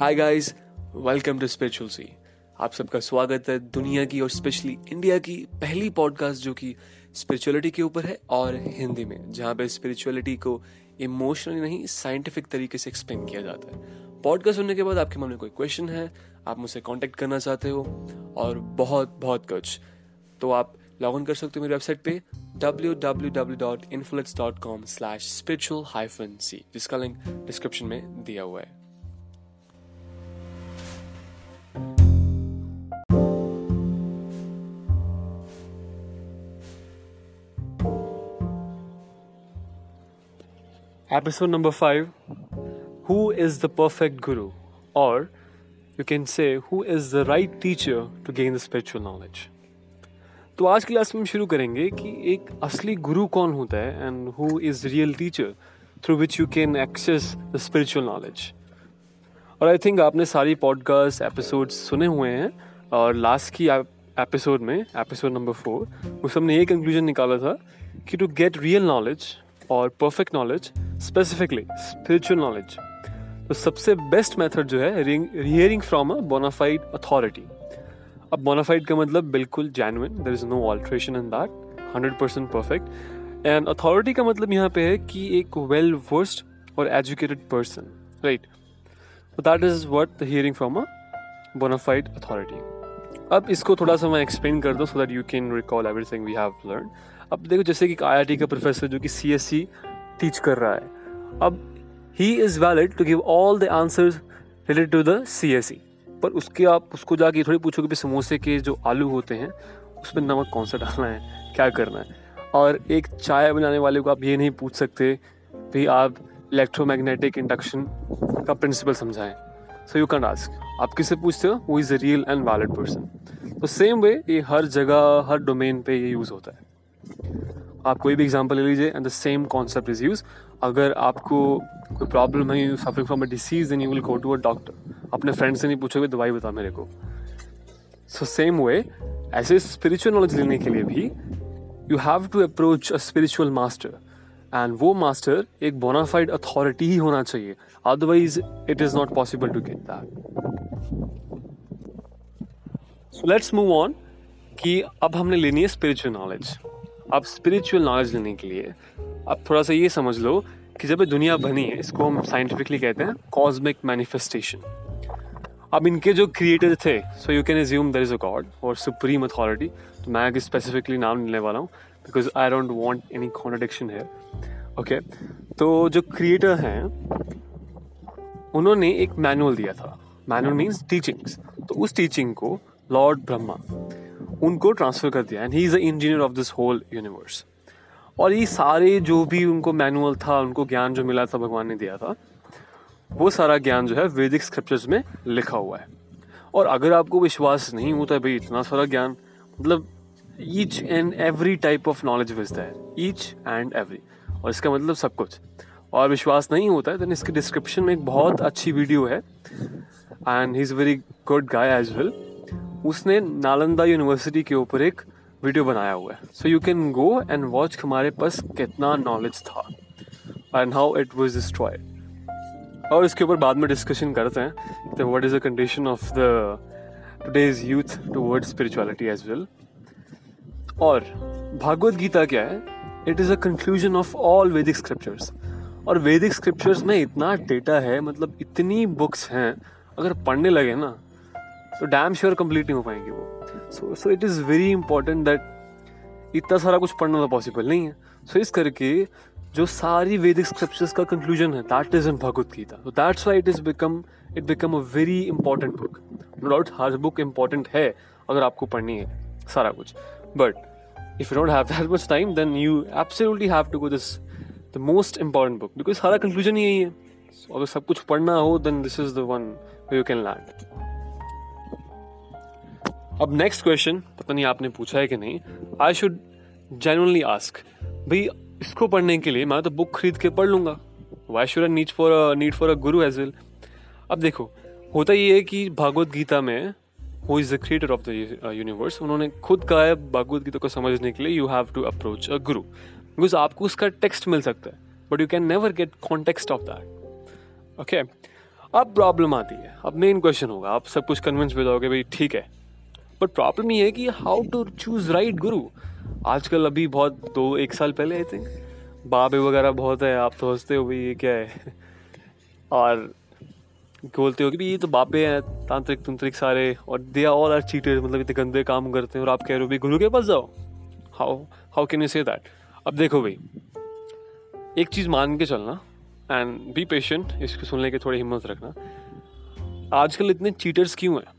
Hi guys welcome to spiritual C आप सबका स्वागत है दुनिया की और स्पेशली इंडिया की पहली पॉडकास्ट जो कि स्पिरिचुअलिटी के ऊपर है और हिंदी में, जहाँ पे स्पिरिचुअलिटी को इमोशनली नहीं साइंटिफिक तरीके से एक्सप्लेन किया जाता है। पॉडकास्ट सुनने के बाद आपके मन में कोई क्वेश्चन है, आप मुझसे कांटेक्ट करना चाहते हो और बहुत बहुत कुछ तो आप लॉग इन कर सकते हो मेरी वेबसाइट पे www.influx.com slash spiritual hyphen c, जिसका लिंक डिस्क्रिप्शन में दिया हुआ है। Episode number 5 Who is the perfect guru? Or you can say who is the right teacher to gain the spiritual knowledge तो आज की क्लास में हम शुरू करेंगे कि एक असली गुरु कौन होता है and who is real teacher through which you can access the spiritual knowledge और आई थिंक आपने सारी पॉडकास्ट एपिसोड सुने हुए हैं और लास्ट की एपिसोड में एपिसोड नंबर फोर उस हमने ये कंक्लूजन निकाला था कि टू गेट रियल नॉलेज और perfect knowledge specifically spiritual knowledge तो सबसे बेस्ट मेथड जो है hearing from a bona fide authority अब बोनाफाइड का मतलब बिल्कुल genuine there is no alteration in that hundred percent perfect and authority का मतलब यहाँ पे है कि एक वेल वर्स्ड और एजुकेटेड पर्सन राइट तो that is what the hearing from a bona fide authority अब इसको थोड़ा सा मैं एक्सप्लेन कर दूँ so that you can recall everything we have learn अब देखो, जैसे कि आई का प्रोफेसर जो कि सी सी टीच कर रहा है अब he is valid to give all the answers related to the C S C पर उसके आप उसको जाके थोड़ी पूछोगे समोसे के जो आलू होते हैं उसमें नमक कौन सा डालना है क्या करना है और एक चाय बनाने वाले को आप ये नहीं पूछ सकते भाई आप इलेक्ट्रोमैग्नेटिक इंडक्शन का प्रिंसिपल समझाएँ सो यू कैन आस्क आप किससे पूछते हो वो is a real and valid person तो सेम वे ये हर जगह हर डोमेन पे ये यूज़ होता है आप कोई भी एग्ज़ाम्पल ले लीजिए and the same concept is use अगर आपको कोई प्रॉब्लम है you suffering from a disease then you will go to a doctor अपने फ्रेंड से नहीं पूछोगे, दवाई बता मेरे को। सो सेम वे ऐसे स्पिरिचुअल नॉलेज लेने के लिए भी you have to approach a spiritual master and वो मास्टर एक बोनाफाइड अथॉरिटी ही होना चाहिए। Otherwise it is not possible to get that so let's move on कि अब हमने लेनी है स्पिरिचुअल नॉलेज अब स्पिरिचुअल नॉलेज लेने के लिए आप थोड़ा सा ये समझ लो कि जब ये दुनिया बनी है इसको हम साइंटिफिकली कहते हैं कॉस्मिक मैनिफेस्टेशन अब इनके जो क्रिएटर थे so you can assume there is a god और सुप्रीम अथॉरिटी तो मैं अगर स्पेसिफिकली नाम लेने वाला हूँ because I don't want any contradiction है ओके तो जो क्रिएटर हैं, उन्होंने एक मैनुअल दिया था. मैनुअल मीन्स टीचिंग्स तो उस टीचिंग को लॉर्ड ब्रह्मा उनको ट्रांसफ़र कर दिया. And he is a engineer of this whole universe और ये सारे जो भी उनको मैनुअल था, उनको ज्ञान जो मिला था, भगवान ने दिया था, वो सारा ज्ञान जो है वैदिक स्क्रिप्चर्स में लिखा हुआ है. और अगर आपको विश्वास नहीं होता है, भाई, इतना सारा ज्ञान मतलब each and every type of knowledge विजता है ईच एंड एवरी और इसका मतलब सब कुछ. और विश्वास नहीं होता है देन इसके डिस्क्रिप्शन में एक बहुत अच्छी वीडियो है. And he is very good guy as well उसने नालंदा यूनिवर्सिटी के ऊपर एक वीडियो बनाया हुआ है। So you can go and watch हमारे पास कितना नॉलेज था and how it was destroyed और इसके ऊपर बाद में डिस्कशन करते हैं तो what is the condition of the today's youth toward spirituality as well और भागवत गीता क्या है? It is a conclusion of all Vedic scriptures और वैदिक स्क्रिप्चर्स में इतना डेटा है मतलब इतनी बुक्स हैं, अगर पढ़ने लगे ना तो डैम श्योर कंप्लीट नहीं हो पाएँगे वो। So so it is very important that इतना सारा कुछ पढ़ना तो पॉसिबल नहीं है। सो so, इस करके जो सारी वैदिक स्क्रिप्चर्स का कंक्लूजन है that is in Bhagavad Gita तो that's why it is become it become a very important book no doubt her book important है अगर आपको पढ़नी है सारा कुछ। But if you don't have much time then you absolutely have to go this the most important book because सारा conclusion यही है। अगर सब कुछ पढ़ना हो then this is the one you can land अब नेक्स्ट क्वेश्चन पता नहीं आपने पूछा है कि नहीं। आई शुड जेनुअनली आस्क भाई, इसको पढ़ने के लिए मैं तो बुक खरीद के पढ़ लूँगा। Why should need for need for a guru as well अब देखो, होता ये है कि भागवत गीता में who is the creator of the universe उन्होंने खुद कहा है भागवत गीता को समझने के लिए you have to approach a guru because आपको उसका टेक्स्ट मिल सकता है but you can never get context of that okay अब प्रॉब्लम आती है। अब मेन क्वेश्चन होगा। आप सब कुछ कन्विंस हो जाओगे, भाई, ठीक है बट प्रॉब्लम ये है कि हाउ टू चूज़ राइट गुरु आजकल अभी बहुत दो, एक साल पहले आई थिंक बाबे वगैरह बहुत है, आप तो हँसते हो भाई ये क्या है? और बोलते हो कि ये तो बापे हैं, तांत्रिक तंत्रिक सारे, और they are all are cheater मतलब इतने गंदे काम करते हैं, और आप कह रहे हो, भाई गुरु के पास जाओ। How how can you say that अब देखो भाई, एक चीज़ मान के चलना एंड बी पेशेंट इसको सुनने की थोड़ी हिम्मत रखना। आजकल इतने चीटर्स क्यों हैं?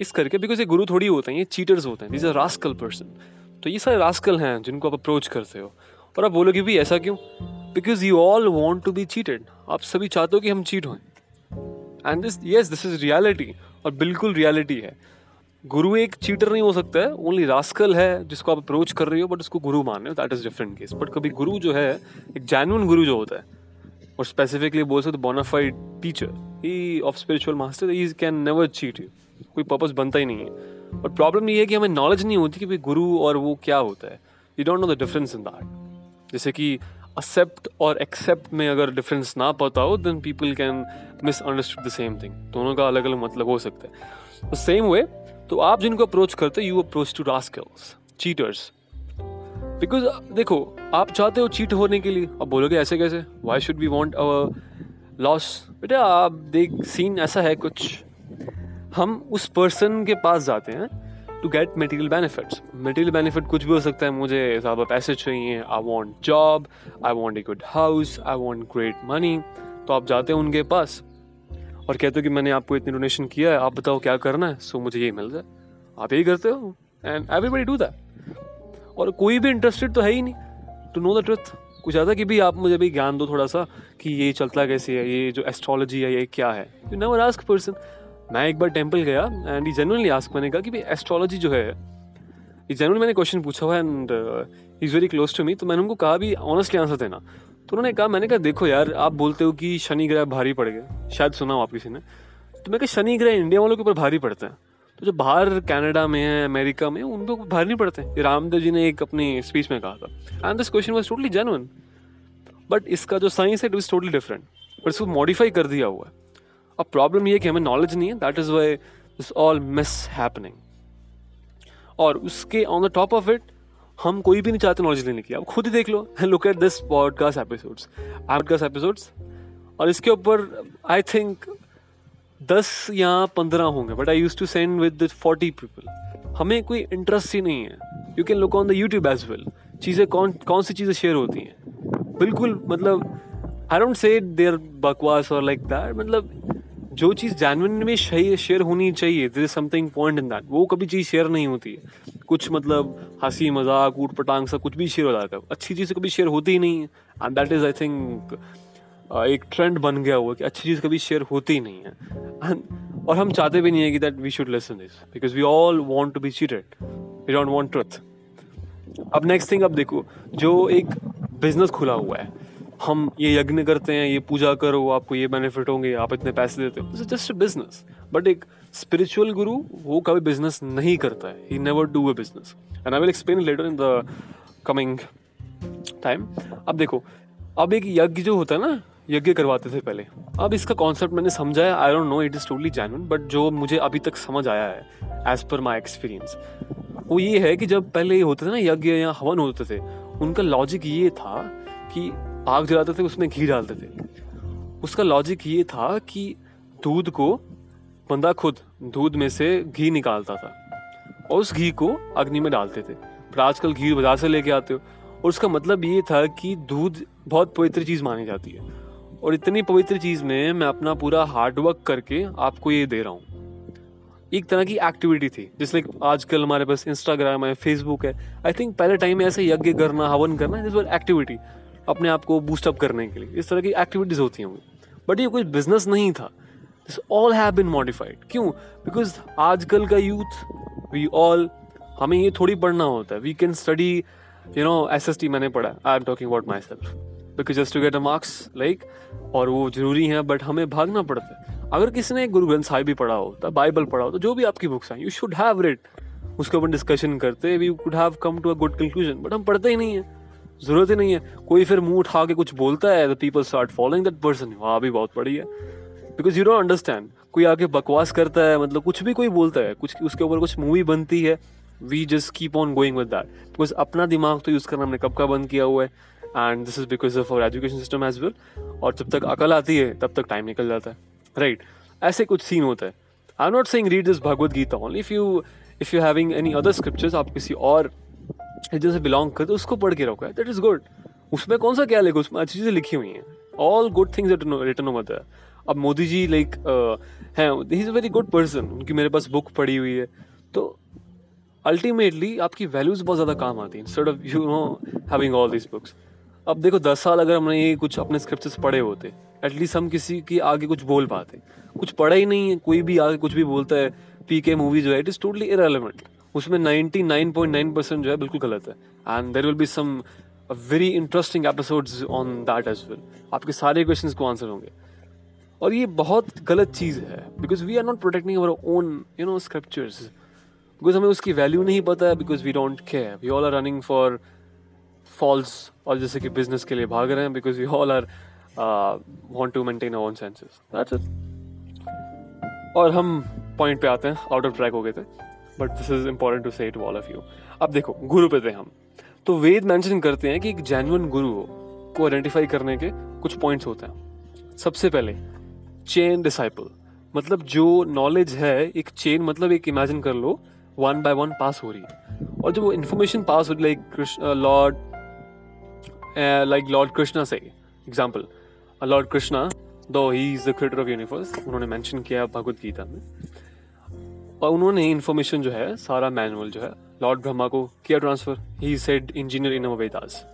इस करके बिकॉज़ ये गुरु थोड़ी होते हैं, ये चीटर्स होते हैं दिस आर रास्कल पर्सन तो ये सारे रास्कल हैं जिनको आप अप्रोच करते हो। और आप बोलोगे भी ऐसा क्यों? Because you all want to be cheated आप सभी चाहते हो कि हम चीट हों and this yes this is reality और बिल्कुल रियलिटी है। गुरु एक चीटर नहीं हो सकता है ओनली रास्कल है जिसको आप अप्रोच कर रही हो बट उसको गुरु मान रहे हो that is different case but कभी गुरु जो है, एक जेन्युन गुरु जो होता है, और स्पेसिफिकली बोल सकते बोनाफाइड टीचर ही of spiritual master he can never cheat you कोई पर्पज बनता ही नहीं है। और प्रॉब्लम ये है कि हमें नॉलेज नहीं होती कि भाई गुरु और वो क्या होता है। You don't know the difference in that जैसे कि एक्सेप्ट और एक्सेप्ट में अगर डिफरेंस ना पता हो then people can misunderstood the same thing दोनों का अलग अलग मतलब हो सकता है। तो सेम वे तो आप जिनको अप्रोच करते हो you approach to rascals cheaters because देखो, आप चाहते हो चीट होने के लिए। अब बोलोगे, ऐसे कैसे? Why should we want our loss बेटा, आप देख सीन ऐसा है कुछ। हम उस पर्सन के पास जाते हैं to get material benefits material benefit कुछ भी हो सकता है, मुझे ज़्यादा पैसे चाहिए I want job I want a good house I want great money तो आप जाते हैं उनके पास और कहते हो कि मैंने आपको इतनी डोनेशन किया है, आप बताओ क्या करना है? सो मुझे ये मिल जाए। आप यही करते हो एंड एवरीबडी डू दैट और कोई भी इंटरेस्टेड तो है ही नहीं. टू नो द ट्रुथ कुछ ज़्यादा कि भी आप मुझे भी ज्ञान दो थोड़ा सा कि ये चलता कैसे है, ये जो एस्ट्रोलॉजी है, ये क्या है? यू नेवर आस्क पर्सन मैं एक बार टेंपल गया एंड ये जेनुअनली आस्क मैंने कहा कि भाई एस्ट्रोलॉजी जो है ये जेनुअनली मैंने क्वेश्चन पूछा हुआ and is very close to me तो मैंने उनको कहा भी ऑनेस्टली आंसर देना। तो उन्होंने कहा, मैंने कहा, देखो यार, आप बोलते हो कि शनि ग्रह भारी पड़ गए शायद सुना हो आप किसी ने तो मैं कहा शनि ग्रह इंडिया वालों के ऊपर भारी पड़ते हैं तो जो बाहर कनाडा में है, अमेरिका में उन पर भारी नहीं पड़ते ये रामदेव जी ने एक अपनी स्पीच में कहा था। And this question was totally genuine but इसका जो साइंस है it is totally different but इसको मॉडिफाई कर दिया हुआ है। अब प्रॉब्लम ये है कि हमें नॉलेज नहीं है that is why this all miss happening और उसके on the top of it हम कोई भी नहीं चाहते नॉलेज लेने की आप खुद ही देख लो look at this podcast episodes podcast episodes और इसके ऊपर आई थिंक दस या पंद्रह होंगे but I use to send with forty people हमें कोई इंटरेस्ट ही नहीं है। You can look on the YouTube as well चीज़ें कौन कौन सी चीज़ें शेयर होती हैं? बिल्कुल मतलब आई डोंट से देर बकवास और लाइक दैट मतलब जो चीज़ जानवन में शेयर होनी चाहिए this is something point in that वो कभी चीज़ शेयर नहीं होती। है कुछ मतलब हँसी, मज़ाक, ऊट पटांग सा कुछ भी शेयर हो जाता है। अच्छी चीज़ कभी शेयर होती ही नहीं है। And that is I think एक ट्रेंड बन गया हुआ कि अच्छी चीज़ कभी शेयर होती ही नहीं है। एंड और हम चाहते भी नहीं है कि that we should listen this because we all want to be cheated we don't want truth अब नेक्स्ट थिंग अब देखो, जो एक बिज़नेस खुला हुआ है हम ये यज्ञ करते हैं, ये पूजा करो, आपको ये बेनिफिट होंगे, आप इतने पैसे देते हो। जस्ट बिज़नेस बट एक स्पिरिचुअल गुरु वो कभी बिज़नेस नहीं करता है। He never do a business and I will explain later in the coming time अब देखो, अब एक यज्ञ जो होता है ना, यज्ञ करवाते थे पहले। अब इसका कॉन्सेप्ट मैंने समझा है I don't know it is totally genuine but जो मुझे अभी तक समझ आया है एज पर माई एक्सपीरियंस वो ये है कि जब पहले ये होते थे ना यज्ञ या हवन होते थे, उनका लॉजिक ये था कि आग जलाते थे, उसमें घी डालते थे। उसका लॉजिक ये था कि दूध को, बंदा खुद दूध में से घी निकालता था और उस घी को अग्नि में डालते थे। पर आजकल घी बाज़ार से लेके आते हो। और उसका मतलब ये था कि दूध बहुत पवित्र चीज़ मानी जाती है। और इतनी पवित्र चीज़ में मैं अपना पूरा हार्डवर्क करके आपको ये दे रहा हूँ। एक तरह की एक्टिविटी थी, जिसमें आजकल हमारे पास इंस्टाग्राम है फेसबुक है। आई थिंक पहले टाइम में ऐसे यज्ञ करना, हवन करना दिस एक्टिविटी अपने आप को बूस्टअप करने के लिए। इस तरह की एक्टिविटीज़ होती होंगी बट ये कोई बिज़नेस नहीं था। This all have been modified क्यों? बिकॉज़ आजकल का यूथ वी ऑल हमें ये थोड़ी पढ़ना होता है। We can study you know S S T मैंने पढ़ा। I am talking about myself because just to get a marks like और वो ज़रूरी है बट हमें भागना पड़ता है। अगर किसी ने गुरु ग्रंथ साहिब भी पढ़ा हो बाइबल पढ़ा हो तो जो भी आपकी बुक्स हैं यू शुड हैव रेड उसके ऊपर डिस्कशन करते we could have come to a good conclusion but हम पढ़ते ही नहीं है। ज़रूरत ही नहीं है। कोई फिर मुँह उठा के कुछ बोलता है तो people start following that person वहाँ, भी बहुत बड़ी है बिकॉज़ यू डोंट अंडरस्टैंड कोई आगे बकवास करता है मतलब कुछ भी कोई बोलता है, कुछ उसके ऊपर कुछ मूवी बनती है we just keep on going with that because अपना दिमाग तो यूज़ करना हमने कब का बंद किया हुआ है। And this is because of our education system as well और जब तक अकल आती है, तब तक टाइम निकल जाता है। Right right? ऐसे कुछ सीन होता है। I am not saying read this Bhagavad Gita only if you if you having any other scriptures आप किसी और रिलीजन से बिलोंग करते उसको पढ़ के रखो दैट इज़ गुड उसमें कौन सा क्या लिखो उसमें अच्छी चीज़ें लिखी हुई हैं। All good things return over there अब मोदी जी लाइक हैं he is a very good person उनकी मेरे पास बुक पड़ी हुई है। तो अल्टीमेटली आपकी वैल्यूज़ बहुत ज़्यादा काम आती है instead of you know having all this books अब देखो, दस साल अगर हमने ये कुछ अपने स्क्रिप्चर्स पढ़े होते एटलीस्ट हम किसी के आगे कुछ बोल पाते। कुछ पढ़ा ही नहीं है, कोई भी आगे कुछ भी बोलता है पी के मूवी जो है इट इज़ टोटली इरेलीवेंट उसमें 99.9 परसेंट जो है बिल्कुल गलत है। And there will be some very interesting episodes on that as well आपके सारे क्वेश्चंस को आंसर होंगे। और ये बहुत गलत चीज़ है because we are not protecting our own you know scriptures because हमें उसकी वैल्यू नहीं पता है because we don't care we all are running for falls और जैसे कि बिज़नेस के लिए भाग रहे हैं because we all are want to maintain own senses that's it और हम पॉइंट पे आते हैं आउट ऑफ़ ट्रैक हो गए थे। But this is important to say to all of you अब देखो, गुरु पे थे हम। तो वेद मेंशन करते हैं कि एक जेन्युइन गुरु को आइडेंटिफाई करने के कुछ पॉइंट्स होते हैं। सबसे पहले चेन डिसाइपल मतलब जो नॉलेज है, एक चेन मतलब एक इमेजिन कर लो वन बाय वन पास हो रही है। और जब वो इन्फॉर्मेशन पास हो like lord like lord Krishna से example lord Krishna though he is the creator of universe उन्होंने मेंशन किया भगवत गीता में। और उन्होंने इन्फॉर्मेशन जो है, सारा मैनुअल जो है लॉर्ड ब्रह्मा को किया transfer he said engineer in Vedas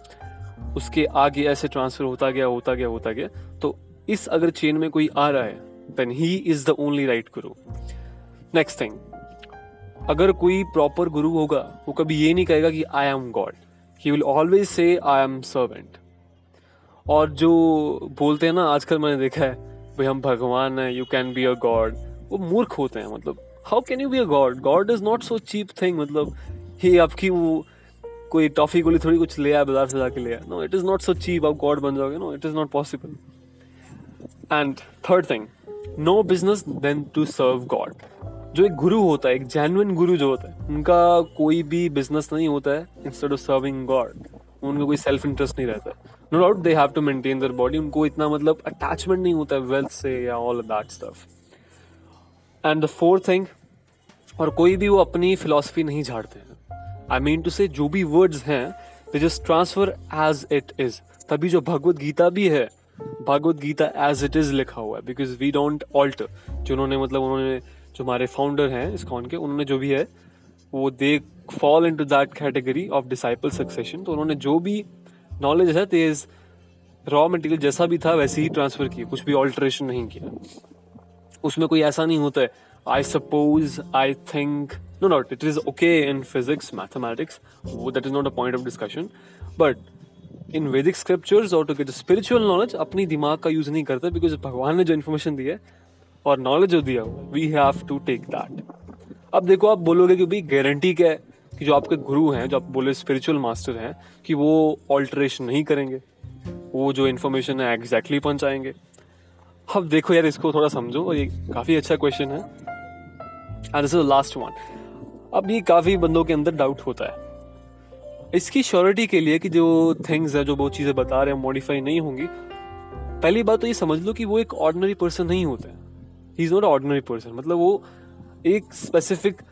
उसके आगे ऐसे ट्रांसफ़र होता गया होता गया होता गया। तो इस अगर चेन में कोई आ रहा है then he is the only right guru next thing अगर कोई प्रॉपर गुरु होगा, वो कभी ये नहीं कहेगा कि I am God he will always say I am servant और जो बोलते हैं ना, आजकल मैंने देखा है, भाई हम भगवान हैं you can be a God वो मूर्ख होते हैं मतलब। How can you be a God God is not so cheap thing मतलब ही आपकी वो कोई टॉफी गोली थोड़ी कुछ ले आया बाज़ार से जाके ले आया no it is not so cheap आप गॉड बन जाओगे। No it is not possible and third thing no business then to serve God जो एक गुरु होता है, एक जेन्युइन गुरु जो होता है, उनका कोई भी बिज़नेस नहीं होता है इंस्टेड ऑफ़ सर्विंग गॉड उनका कोई सेल्फ इंटरेस्ट नहीं रहता है। No doubt they have to maintain their body उनको इतना मतलब अटैचमेंट नहीं होता है वेल्थ से या all that stuff and the fourth thing और कोई भी वो अपनी फिलोसफी नहीं झाड़ते। आई मीन टू से जो भी वर्ड्स हैं they just transfer as it is तभी जो भगवत गीता भी है, Bhagavad Gita as it is लिखा हुआ है बिकॉज़ वी डोंट ऑल्टर जो उन्होंने मतलब उन्होंने, जो हमारे फाउंडर हैं इस कॉन के, उन्होंने जो भी है, वो they fall into that category of disciple succession तो उन्होंने जो भी नॉलेज है तेज रॉ मटेरियल जैसा भी था, वैसे ही ट्रांसफ़र किया, कुछ भी ऑल्ट्रेशन नहीं किया। उसमें कोई ऐसा नहीं होता है। I suppose I think no not it is okay in physics mathematics वो that is not a point of discussion but in Vedic scriptures और टू गेट स्पिरिचुअल नॉलेज अपनी दिमाग का यूज़ नहीं करते बिकॉज़ भगवान ने जो इन्फॉर्मेशन दी है और नॉलेज जो दिया we have to take that अब देखो, आप बोलोगे कि भाई गारंटी क्या है कि जो आपके गुरु हैं, जो आप बोले स्पिरिचुअल मास्टर हैं, कि वो ऑल्ट्रेशन नहीं करेंगे, वो जो इन्फॉर्मेशन है एग्जैक्टली exactly पहुंचाएँगे। अब देखो यार इसको थोड़ा समझो और ये काफ़ी अच्छा क्वेश्चन है। And this is last one अब ये काफ़ी बंदों के अंदर डाउट होता है। इसकी श्योरिटी के लिए कि जो थिंग्स है, जो वो चीज़ें बता रहे हैं मॉडिफाई नहीं होंगी, पहली बात तो ये समझ लो कि वो एक ऑर्डनरी पर्सन नहीं होता है। He is not ordinary person मतलब वो एक स्पेसिफिक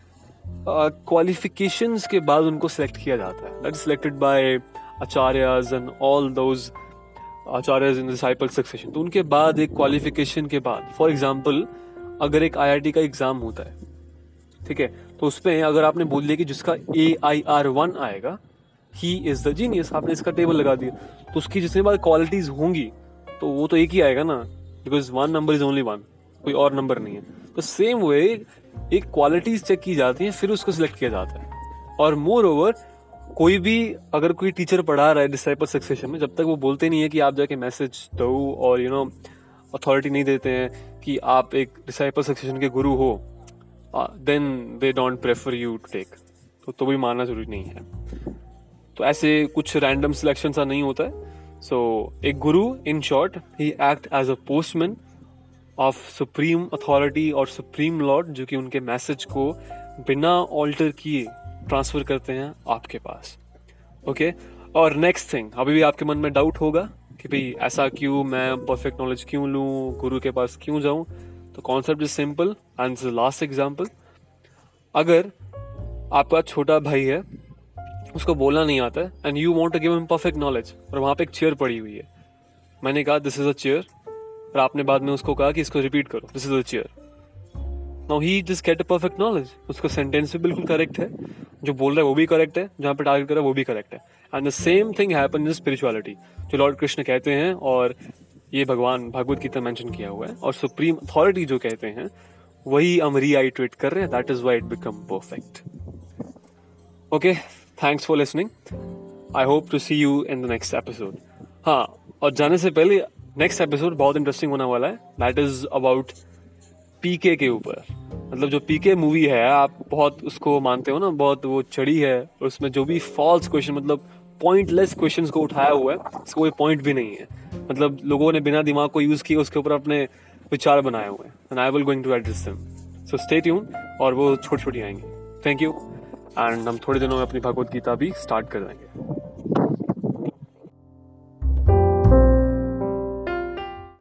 क्वालिफिकेशंस के बाद उनको सेलेक्ट किया जाता है। That is selected by acharyas and all those acharya in disciple succession तो उनके बाद एक क्वालिफिकेशन के बाद फॉर एग्ज़ाम्पल अगर एक आई का एग्ज़ाम होता है, ठीक है तो उसमें अगर आपने बोल दिया कि जिसका ए आई आर वन आएगा ही इज़ द जीनियस आपने इसका टेबल लगा दिया तो उसकी जितने बार क्वालिटीज होंगी तो वो तो एक ही आएगा ना because one number is only one कोई और नंबर नहीं है। तो सेम वे एक क्वालिटीज चेक की जाती है, फिर उसको सिलेक्ट किया जाता है। और मोर ओवर कोई भी अगर कोई टीचर पढ़ा रहा है डिसाइपल सक्सेशन में जब तक वो बोलते नहीं है कि आप जाके मैसेज दो और यू नो अथॉरिटी नहीं देते हैं कि आप एक डिसाइपल सक्सेशन के गुरु हो then they don't prefer you to take तो तो भी मानना ज़रूरी नहीं है। तो ऐसे कुछ रैंडम सिलेक्शन सा नहीं होता है। सो so, एक guru in short he act as a postman of supreme authority और सुप्रीम लॉर्ड जो कि उनके मैसेज को बिना ऑल्टर किए ट्रांसफ़र करते हैं आपके पास। ओके और नेक्स्ट थिंग अभी भी आपके मन में डाउट होगा कि भाई ऐसा क्यों, मैं परफेक्ट नॉलेज क्यों लूँ, गुरु के पास क्यों जाऊँ? तो concept is simple and last example अगर आपका छोटा भाई है, उसको बोलना नहीं आता है and you want to give him perfect knowledge और वहाँ पे एक चेयर पड़ी हुई है। मैंने कहा दिस इज़ अ चेयर और आपने बाद में उसको कहा कि इसको रिपीट करो this is a chair now he just get a perfect knowledge उसका सेंटेंस भी बिल्कुल करेक्ट है। जो बोल रहा है, वो भी करेक्ट है। जहाँ पे टारगेट कर रहा है, वो भी करेक्ट है। And the same thing happen in spirituality जो लॉर्ड कृष्ण कहते हैं और ये भगवान भगवत गीता मेंशन किया हुआ है, और सुप्रीम अथॉरिटी जो कहते हैं, वही हम रीआइट्रेट कर रहे हैं। That is why it become perfect okay thanks for listening I hope to see you in the next episode हाँ और जाने से पहले नेक्स्ट एपिसोड बहुत इंटरेस्टिंग होने वाला है। दैट इज़ अबाउट पीके के ऊपर। मतलब जो पीके मूवी है, आप बहुत उसको मानते हो ना, बहुत वो चढ़ी है, और उसमें जो भी फॉल्स क्वेश्चन मतलब पॉइंटलेस क्वेश्चन को उठाया हुआ है, उसका कोई पॉइंट भी नहीं है। मतलब लोगों ने बिना दिमाग को यूज़ किए उसके ऊपर अपने विचार बनाए हुए हैं। I will going to address them so stay tune और वो छोटी छोटी आएँगी। थैंक यू एंड हम थोड़े दिनों में अपनी भगवत गीता भी स्टार्ट कर देंगे।